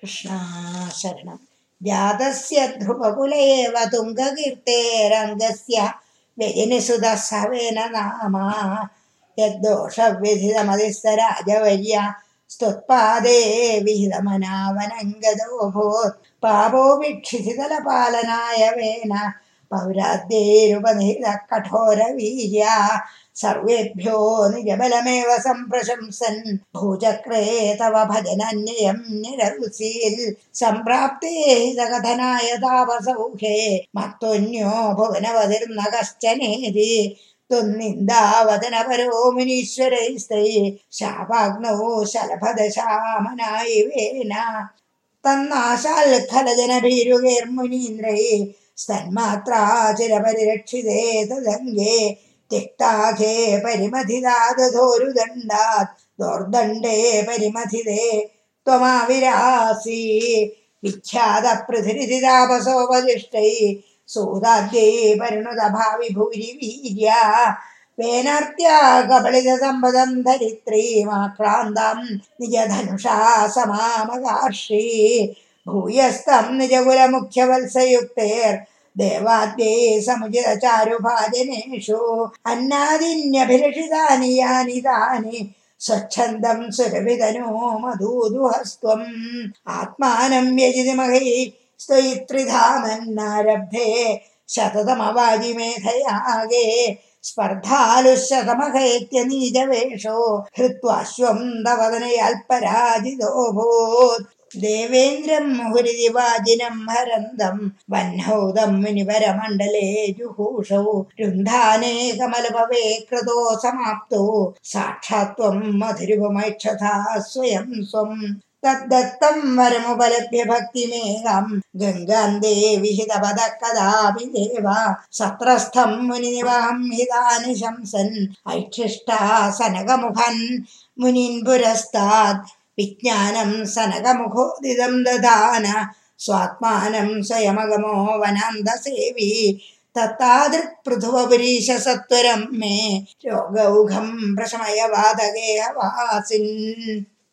कृष्णा शरणं जातस्य ध्रुवकुल एव तुङ्गकीर्तेरङ्गस्य व्यजनिसुधः सवेन नामा यद्दोषव्यथितमधिस्तराजवर्या स्तुत्पादे विहितमनावनङ्गदोऽभूत् पापो वीक्षिसितलपालनाय वेन पौराद्यैरुपनिहितः कठोरवीर्या सर्वेभ्यो निजबलमेव सम्प्रशंसन् भूचक्रे तव भजनन्ययं निररुसील् सम्प्राप्ते सकथनाय तापसौखे मत्तुन्यो भुवनवतिर्न कश्चनेति त्वन्निन्दावदनपरो मुनीश्वरैस्तै शापाग्नौ शलभदशामनायिवेन तन्नाशाल् खलजनभीरुगैर्मुनीन्द्रै स्तन्मात्रा चिरपरिरक्षिते तदङ्गे तिक्ताखे परिमथिदादधोरुदण्डात् दोर्दण्डे परिमथिते त्वमाविरासि विख्यातपृथिरितापसोपदिष्टै सूदाद्यै परिणुतभावि भूरि वीर्या वेनार्त्या कबलितसम्पदं धरित्रीमाक्रान्तं निजधनुषा समामगार्षि ഭൂയസ്തം നിജകുലമുഖ്യവത്സയുക്തേർ ദേവാദ്യേ സമുചിതചാരുഭാജനേഷു അന്നാദിന്യഭിലഷിതാനി യാനി താനി സ്വച്ഛന്ദം സുരഭിതനോ മധൂദുഹസ്വം ആത്മാനം വ്യജിതിമഹൈ സ്ത്വയിത്രിധാമന്നാരബ്ധേ ശതതമവാജിമേധയാകെ സ്പർദ്ധാലുശതമഹേത്യനീജവേഷോ ഹൃത്വാശ്വം തവദനയാൽ പരാജിതോഭൂത് ദേവേന്ദ്രം മുഹുരിതി വാചിനം ഹരന്തം വന്നൗതം മുനിവരമണ്ഡലേ ജുഹൂഷൗ രുന്ധാനേ കമലഭവേ കൃതോ സമാപ്തോ. സാക്ഷാത്വം മധുരുപമൈക്ഷതാ സ്വയം സ്വം. തദ്ദത്തം വരമുപലഭ്യ ഭക്തിമേകം. ഗംഗാന്തേ വിഹിതപദ കഥാപി ദേവ സത്രസ്ഥം മുനിനിവാം ഹിതാനുശംസൻ. ഐക്ഷിഷ്ടാ സനകമുഖൻ മുനിൻ പുരസ്താത് विज्ञानं सनकमुखोदितं ददान स्वात्मानं स्वयमगमो वनान्दसेवी तत्तादृक्पृथुवपुरीश सत्वरं मे योगौघं प्रशमय वादगेहवासिन्